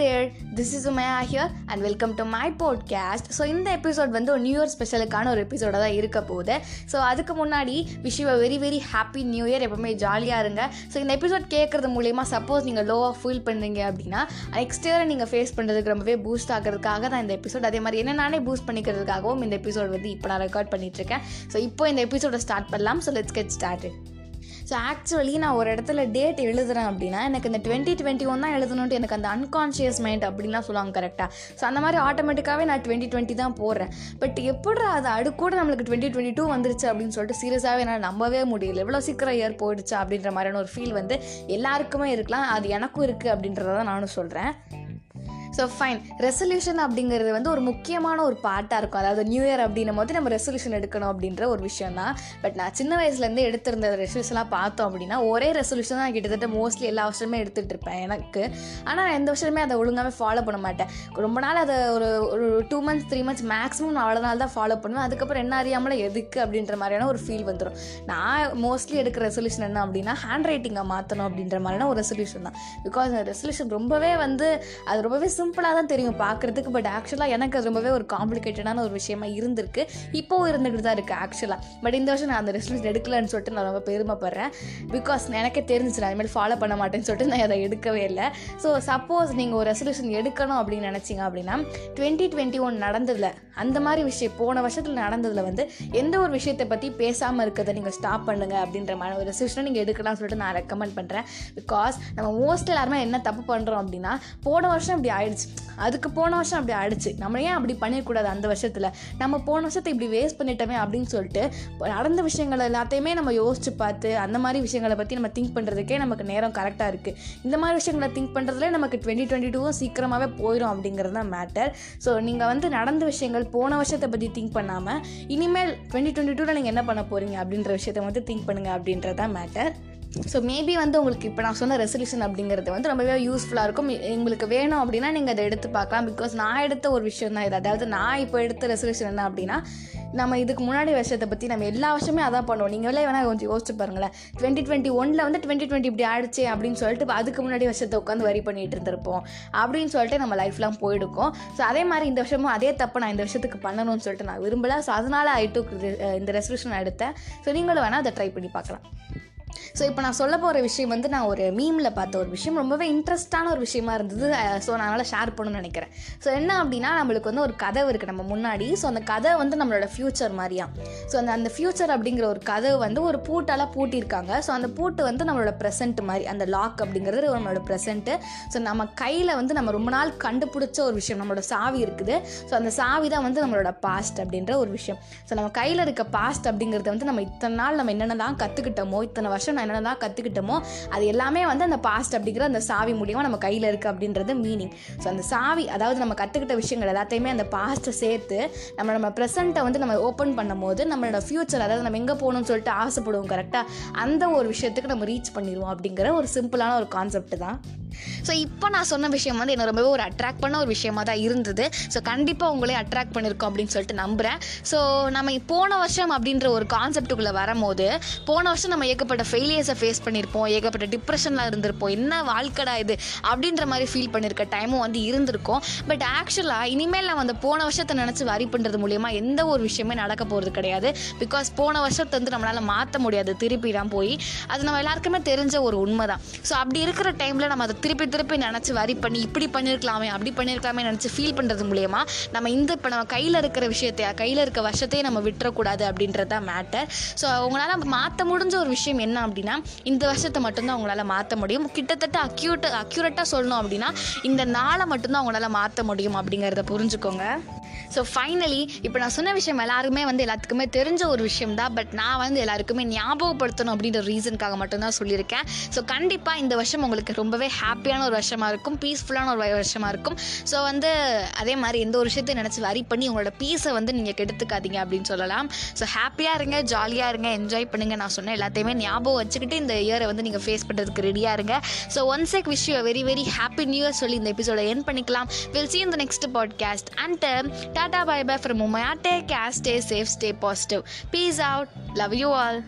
There this is Umaiya here and welcome to my podcast so இந்த episode வந்து ஒரு new year ஸ்பெஷலுக்கான ஒரு எபிசோடாக தான் இருக்க போகுது. ஸோ அதுக்கு முன்னாடி wish a very very happy new year எப்பவுமே ஜாலியாக இருங்க. ஸோ இந்த எபிசோட் கேட்குறது மூலியமாக சப்போஸ் நீங்கள் லோவாக ஃபீல் பண்ணுறீங்க அப்படின்னா நெக்ஸ்ட் இயரை நீங்கள் ஃபேஸ் பண்ணுறதுக்கு ரொம்பவே பூஸ்ட் ஆகிறதுக்காக தான் இந்த எபிசோட் அதே மாதிரி என்ன நானே பூஸ்ட் பண்ணிக்கிறதுக்காகவும் இந்த எபிசோட் வந்து இப்போ நான் ரெக்கார்ட் பண்ணிகிட்ருக்கேன் ஸோ இப்போ இந்த எபிசோடை ஸ்டார்ட் பண்ணலாம். So let's get start so actually நான் ஒரு இடத்துல டேட் எழுதுறேன் அப்படின்னா எனக்கு இந்த டுவெண்ட்டி டுவெண்ட்டி ஒன் தான் எழுதணுன்ட்டு எனக்கு அந்த அன்கான்ஷியஸ் மைண்ட் அப்படின்லாம் சொல்லுவாங்க கரெக்டாக ஸோ அந்த மாதிரி ஆட்டோமேட்டிக்காகவே நான் டுவெண்ட்டி டுவெண்ட்டி தான் போடுறேன். பட் எப்படா அது அடுக்கூட நம்மளுக்கு டுவெண்ட்டி டுவெண்ட்டி டூ வந்துருச்சு அப்படின்னு சொல்லிட்டு சீரியஸாகவே என்னால் நம்பவே முடியல. எவ்வளோ சீக்கிரம் இயர் போயிடுச்சு அப்படின்ற மாதிரியான ஒரு ஃபீல் வந்து எல்லாருக்குமே இருக்கலாம். அது எனக்கும் இருக்குது அப்படின்றத தான் நானும் சொல்கிறேன் ஸோ ஃபைன் ரெசல்யூஷன் அப்படிங்கிறது வந்து ஒரு முக்கியமான ஒரு பார்ட்டாக இருக்கும். அதாவது நியூ இயர் அப்படின்னும் போது நம்ம ரெசல்யூஷன் எடுக்கணும் அப்படின்ற ஒரு விஷயம் தான். பட் நான் சின்ன வயசுலேருந்து எடுத்திருந்த ரெசல்யூஷன்லாம் பார்த்தோம் அப்படின்னா ஒரே ரெசல்யூஷன் தான் கிட்டத்தட்ட மோஸ்ட்லி எல்லா வருஷமே எடுத்துகிட்டு இருப்பேன் எனக்கு. ஆனால் நான் எந்த வருஷமே அதை ஒழுங்காகவே ஃபாலோ பண்ண மாட்டேன். ரொம்ப நாள் அதை ஒரு ஒரு two months three months maximum நான் அவ்வளோ நாள் தான் ஃபாலோ பண்ணுவேன். அதுக்கப்புறம் என்ன அறியாமல் எதுக்கு அப்படின்ற மாதிரியான ஒரு ஃபீல் வந்துடும் நான் மோஸ்ட்லி எடுக்கிற ரெசல்யூஷன் என்ன அப்படின்னா ஹேண்ட் ரைட்டிங்கை மாற்றணும் அப்படின்ற மாதிரியான ஒரு ரெசல்யூஷன் தான். பிகாஸ் அந்த ரெசல்யூஷன் ரொம்பவே வந்து அது ரொம்பவே சிம்பிளாக தான் தெரியும் பார்க்குறதுக்கு பட் ஆக்சுவலாக எனக்கு அது ரொம்பவே ஒரு காம்ப்ளிகேட்டடான ஒரு விஷயமா இருந்திருக்கு. இப்போவும் இருந்துகிட்டு தான் இருக்குது ஆக்சுவலாக பட் இந்த வருஷம் நான் அந்த ரெசல்யூஷன் எடுக்கலன்னு சொல்லிட்டு நான் ரொம்ப பெருமைப்படுறேன். பிகாஸ் எனக்கே தெரிஞ்சிச்சு நான் ஃபாலோ பண்ண மாட்டேன்னு சொல்லிட்டு நான் அதை எடுக்கவே இல்லை. ஸோ சப்போஸ் நீங்கள் ஒரு ரெசல்யூஷன் எடுக்கணும் அப்படின்னு நினச்சிங்க அப்படின்னா டுவெண்ட்டி டுவெண்ட்டி ஒன் நடந்ததில் அந்த மாதிரி விஷயம் போன வருஷத்தில் நடந்ததில் வந்து எந்த ஒரு விஷயத்தை பற்றி பேசாமல் இருக்கிறத நீங்கள் ஸ்டாப் பண்ணுங்க அப்படின்ற மாதிரி ஒரு ரெசல்யூஷனை நீங்கள் எடுக்கலாம்னு சொல்லிட்டு நான் ரெக்கமெண்ட் பண்ணுறேன் பிகாஸ் நம்ம மோஸ்ட் எல்லாருமே என்ன தப்பு பண்ணுறோம் அப்படின்னா போன வருஷம் இப்படி ஆயிடுச்சு. அதுக்கு போன வருஷம் அப்படி ஆயிடுச்சு. நம்ம ஏன் அப்படி பண்ணிடக்கூடாது அந்த வருஷத்தில்? நம்ம போன வருஷத்தை இப்படி வேஸ்ட் பண்ணிட்டோமே அப்படின்னு சொல்லிட்டு நடந்த விஷயங்கள் எல்லாத்தையுமே நம்ம யோசிச்சு பார்த்து அந்த மாதிரி விஷயங்களை பற்றி நம்ம திங்க் பண்ணுறதுக்கே நமக்கு நேரம் கரெக்டாக இருக்குது இந்த மாதிரி விஷயங்களை திங்க் பண்ணுறதுல நமக்கு டுவெண்ட்டி டுவெண்ட்டி டூவும் சீக்கிரமாகவே போயிடும் அப்படிங்கிறது தான் மேட்டர் ஸோ நீங்கள் வந்து நடந்த விஷயங்கள் போன வருஷத்தை பற்றி திங்க் பண்ணாமல் இனிமேல் டுவெண்ட்டி டுவெண்ட்டி டூவில் நீங்கள் என்ன பண்ண போகிறீங்க அப்படின்ற விஷயத்தை வந்து திங்க் பண்ணுங்கள் அப்படின்றதான் மேட்டர் ஸோ மேபி வந்து உங்களுக்கு இப்போ நான் சொன்ன ரெசல்யூஷன் அப்படிங்கிறது வந்து ரொம்பவே யூஸ்ஃபுல்லாக இருக்கும். உங்களுக்கு வேணும் அப்படின்னா நீங்கள் அதை எடுத்து பார்க்கலாம். பிகாஸ் நான் எடுத்த ஒரு விஷயம் தான் இது. அதாவது நான் இப்போ எடுத்த ரெசல்யூஷன் என்ன அப்படின்னா நம்ம இதுக்கு முன்னாடி வருஷத்தை பற்றி நம்ம எல்லா வருஷமே அதான் பண்ணுவோம். நீங்களே வேணால் கொஞ்சம் யோசிச்சு பாருங்களேன். டுவெண்ட்டி டுவெண்ட்டி ஒனில் வந்து டுவெண்ட்டி டுவெண்ட்டி இப்படி ஆயிடுச்சு அப்படின்னு சொல்லிட்டு அதுக்கு முன்னாடி வருஷத்தை உட்காந்து வரி பண்ணிட்டு இருந்திருப்போம். அப்படின்னு சொல்லிட்டு நம்ம லைஃப்லாம் போயிடுக்கும். ஸோ அதே மாதிரி இந்த வருஷமும் அதே தப்பு நான் இந்த வருஷத்துக்கு பண்ணணும்னு சொல்லிட்டு நான் விரும்பல. ஸோ அதனால் ஐ டூக் இந்த ரெசல்யூஷன் எடுத்தேன். ஸோ நீங்களும் வேணால் அதை ட்ரை பண்ணி பார்க்கலாம். ஸோ இப்போ நான் சொல்ல போகிற விஷயம் வந்து நான் ஒரு மீமில் பார்த்த ஒரு விஷயம். ரொம்பவே இன்ட்ரெஸ்டான ஒரு விஷயமா இருந்தது. ஸோ நான் அதனால் ஷேர் பண்ணணும்னு நினைக்கிறேன். ஸோ என்ன அப்படின்னா நம்மளுக்கு வந்து ஒரு கதை இருக்குது நம்ம முன்னாடி. ஸோ அந்த கதை வந்து நம்மளோட ஃப்யூச்சர் மாதிரியா? ஸோ அந்த அந்த ஃப்யூச்சர் அப்படிங்கிற ஒரு கதை வந்து ஒரு பூட்டால் பூட்டியிருக்காங்க. ஸோ அந்த பூட்டு வந்து நம்மளோட ப்ரெசென்ட் மாதிரி அந்த லாக் அப்படிங்கிறது நம்மளோட ப்ரெசென்ட்டு ஸோ நம்ம கையில் வந்து நம்ம ரொம்ப நாள் கண்டுபிடிச்ச ஒரு விஷயம் நம்மளோட சாவி இருக்குது. ஸோ அந்த சாவி தான் வந்து நம்மளோட பாஸ்ட் அப்படின்ற ஒரு விஷயம். ஸோ நம்ம கையில் இருக்க பாஸ்ட் அப்படிங்கிறது வந்து நம்ம இத்தனை நாள் நம்ம என்னென்னலாம் கற்றுக்கிட்டோமோ இத்தனை வருஷம் நான் என்னென்னலாம் கற்றுக்கிட்டோமோ அது எல்லாமே வந்து அந்த பாஸ்ட் அப்படிங்கிற அந்த சாவி மூலியமாக நம்ம கையில் இருக்குது அப்படின்றது மீனிங் ஸோ அந்த சாவி அதாவது நம்ம கற்றுக்கிட்ட விஷயங்கள் எல்லாத்தையுமே அந்த பாஸ்ட்டை சேர்த்து நம்ம நம்ம ப்ரெசண்ட்டை வந்து நம்ம ஓப்பன் பண்ணும்போது நம்மளோட ஃப்யூச்சர் அதாவது நம்ம எங்கே போகணும்னு சொல்லிட்டு ஆசைப்படுவோம் கரெக்டாக அந்த ஒரு விஷயத்துக்கு நம்ம ரீச் பண்ணிடுவோம் அப்படிங்கிற ஒரு சிம்பிளான ஒரு கான்செப்ட் தான். ஸோ இப்போ நான் சொன்ன விஷயம் வந்து என்ன ரொம்பவே ஒரு அட்ராக்ட் பண்ண ஒரு விஷயமா தான் இருந்தது. ஸோ கண்டிப்பாக உங்களே அட்ராக்ட் பண்ணியிருக்கோம் அப்படின்னு சொல்லிட்டு நம்புகிறேன் ஸோ நம்ம போன வருஷம் அப்படின்ற ஒரு கான்செப்டுக்குள்ளே வரும்போது போன வருஷம் நம்ம ஏகப்பட்ட ஃபெயிலியர்ஸை ஃபேஸ் பண்ணியிருப்போம் ஏகப்பட்ட டிப்ரெஷனில் இருந்திருப்போம். என்ன வாழ்க்கடா இது? அப்படின்ற மாதிரி ஃபீல் பண்ணியிருக்க டைமும் வந்து இருந்திருக்கும். பட் ஆக்சுவலாக இனிமேல் நான் அந்த போன வருஷத்தை நினச்சி வரி பண்ணுறது மூலியமா எந்த ஒரு விஷயமே நடக்க போகிறது கிடையாது. பிகாஸ் போன வருஷத்தை வந்து நம்மளால் மாற்ற முடியாது. திருப்பிலாம் போய் அது நம்ம எல்லாருக்குமே தெரிஞ்ச ஒரு உண்மை தான் ஸோ அப்படி இருக்கிற டைமில் நம்ம அதை திருப்பி திருப்பி நினச்சி வரி பண்ணி இப்படி பண்ணியிருக்கலாமே அப்படி பண்ணியிருக்கலாமே நினச்சி ஃபீல் பண்ணுறது மூலயமா நம்ம இந்த இப்போ நம்ம கையில் இருக்கிற விஷயத்தையா கையில் இருக்க வருஷத்தையே நம்ம விட்டுறக்கூடாது அப்படின்றது தான் மேட்டர் ஸோ அவங்களால மாற்ற முடிஞ்ச ஒரு விஷயம் என்ன அப்படின்னா இந்த வருஷத்தை மட்டும்தான் அவங்களால மாற்ற முடியும். கிட்டத்தட்ட அக்யூட் அக்யூரேட்டாக சொல்லணும் அப்படின்னா இந்த நாளை மட்டும்தான் அவங்களால மாற்ற முடியும் அப்படிங்கிறத புரிஞ்சுக்கோங்க. ஸோ ஃபைனலி இப்போ நான் சொன்ன விஷயம் எல்லாருக்குமே வந்து எல்லாத்துக்குமே தெரிஞ்ச ஒரு விஷயம் தான். பட் நான் வந்து எல்லாருக்குமே ஞாபகப்படுத்தணும் அப்படின்ற ரீசனுக்காக மட்டும்தான் சொல்லியிருக்கேன். ஸோ கண்டிப்பாக இந்த வருஷம் உங்களுக்கு ரொம்பவே ஹாப்பியான ஒரு வருஷமாக இருக்கும். பீஸ்ஃபுல்லான ஒரு வருஷமாக இருக்கும். ஸோ வந்து அதே மாதிரி எந்த ஒரு விஷயத்தையும் நினச்சி வரி பண்ணி உங்களோட பீஸை வந்து நீங்கள் கெடுத்துக்காதீங்க அப்படின்னு சொல்லலாம். ஸோ ஹாப்பியாக இருங்க ஜாலியாக இருங்க என்ஜாய் பண்ணுங்கள் நான் சொன்ன எல்லாத்தையுமே ஞாபகம் வச்சுக்கிட்டு இந்த இயரை வந்து நீங்கள் ஃபேஸ் பண்ணுறதுக்கு ரெடியாக இருங்க. So once egg wish you very very happy new year சொல்லி இந்த எபிசோட என் பண்ணிக்கலாம். வில் சி இந்த next podcast and Tata bye bye from Take care. Stay safe, stay positive. Peace out. Love you all.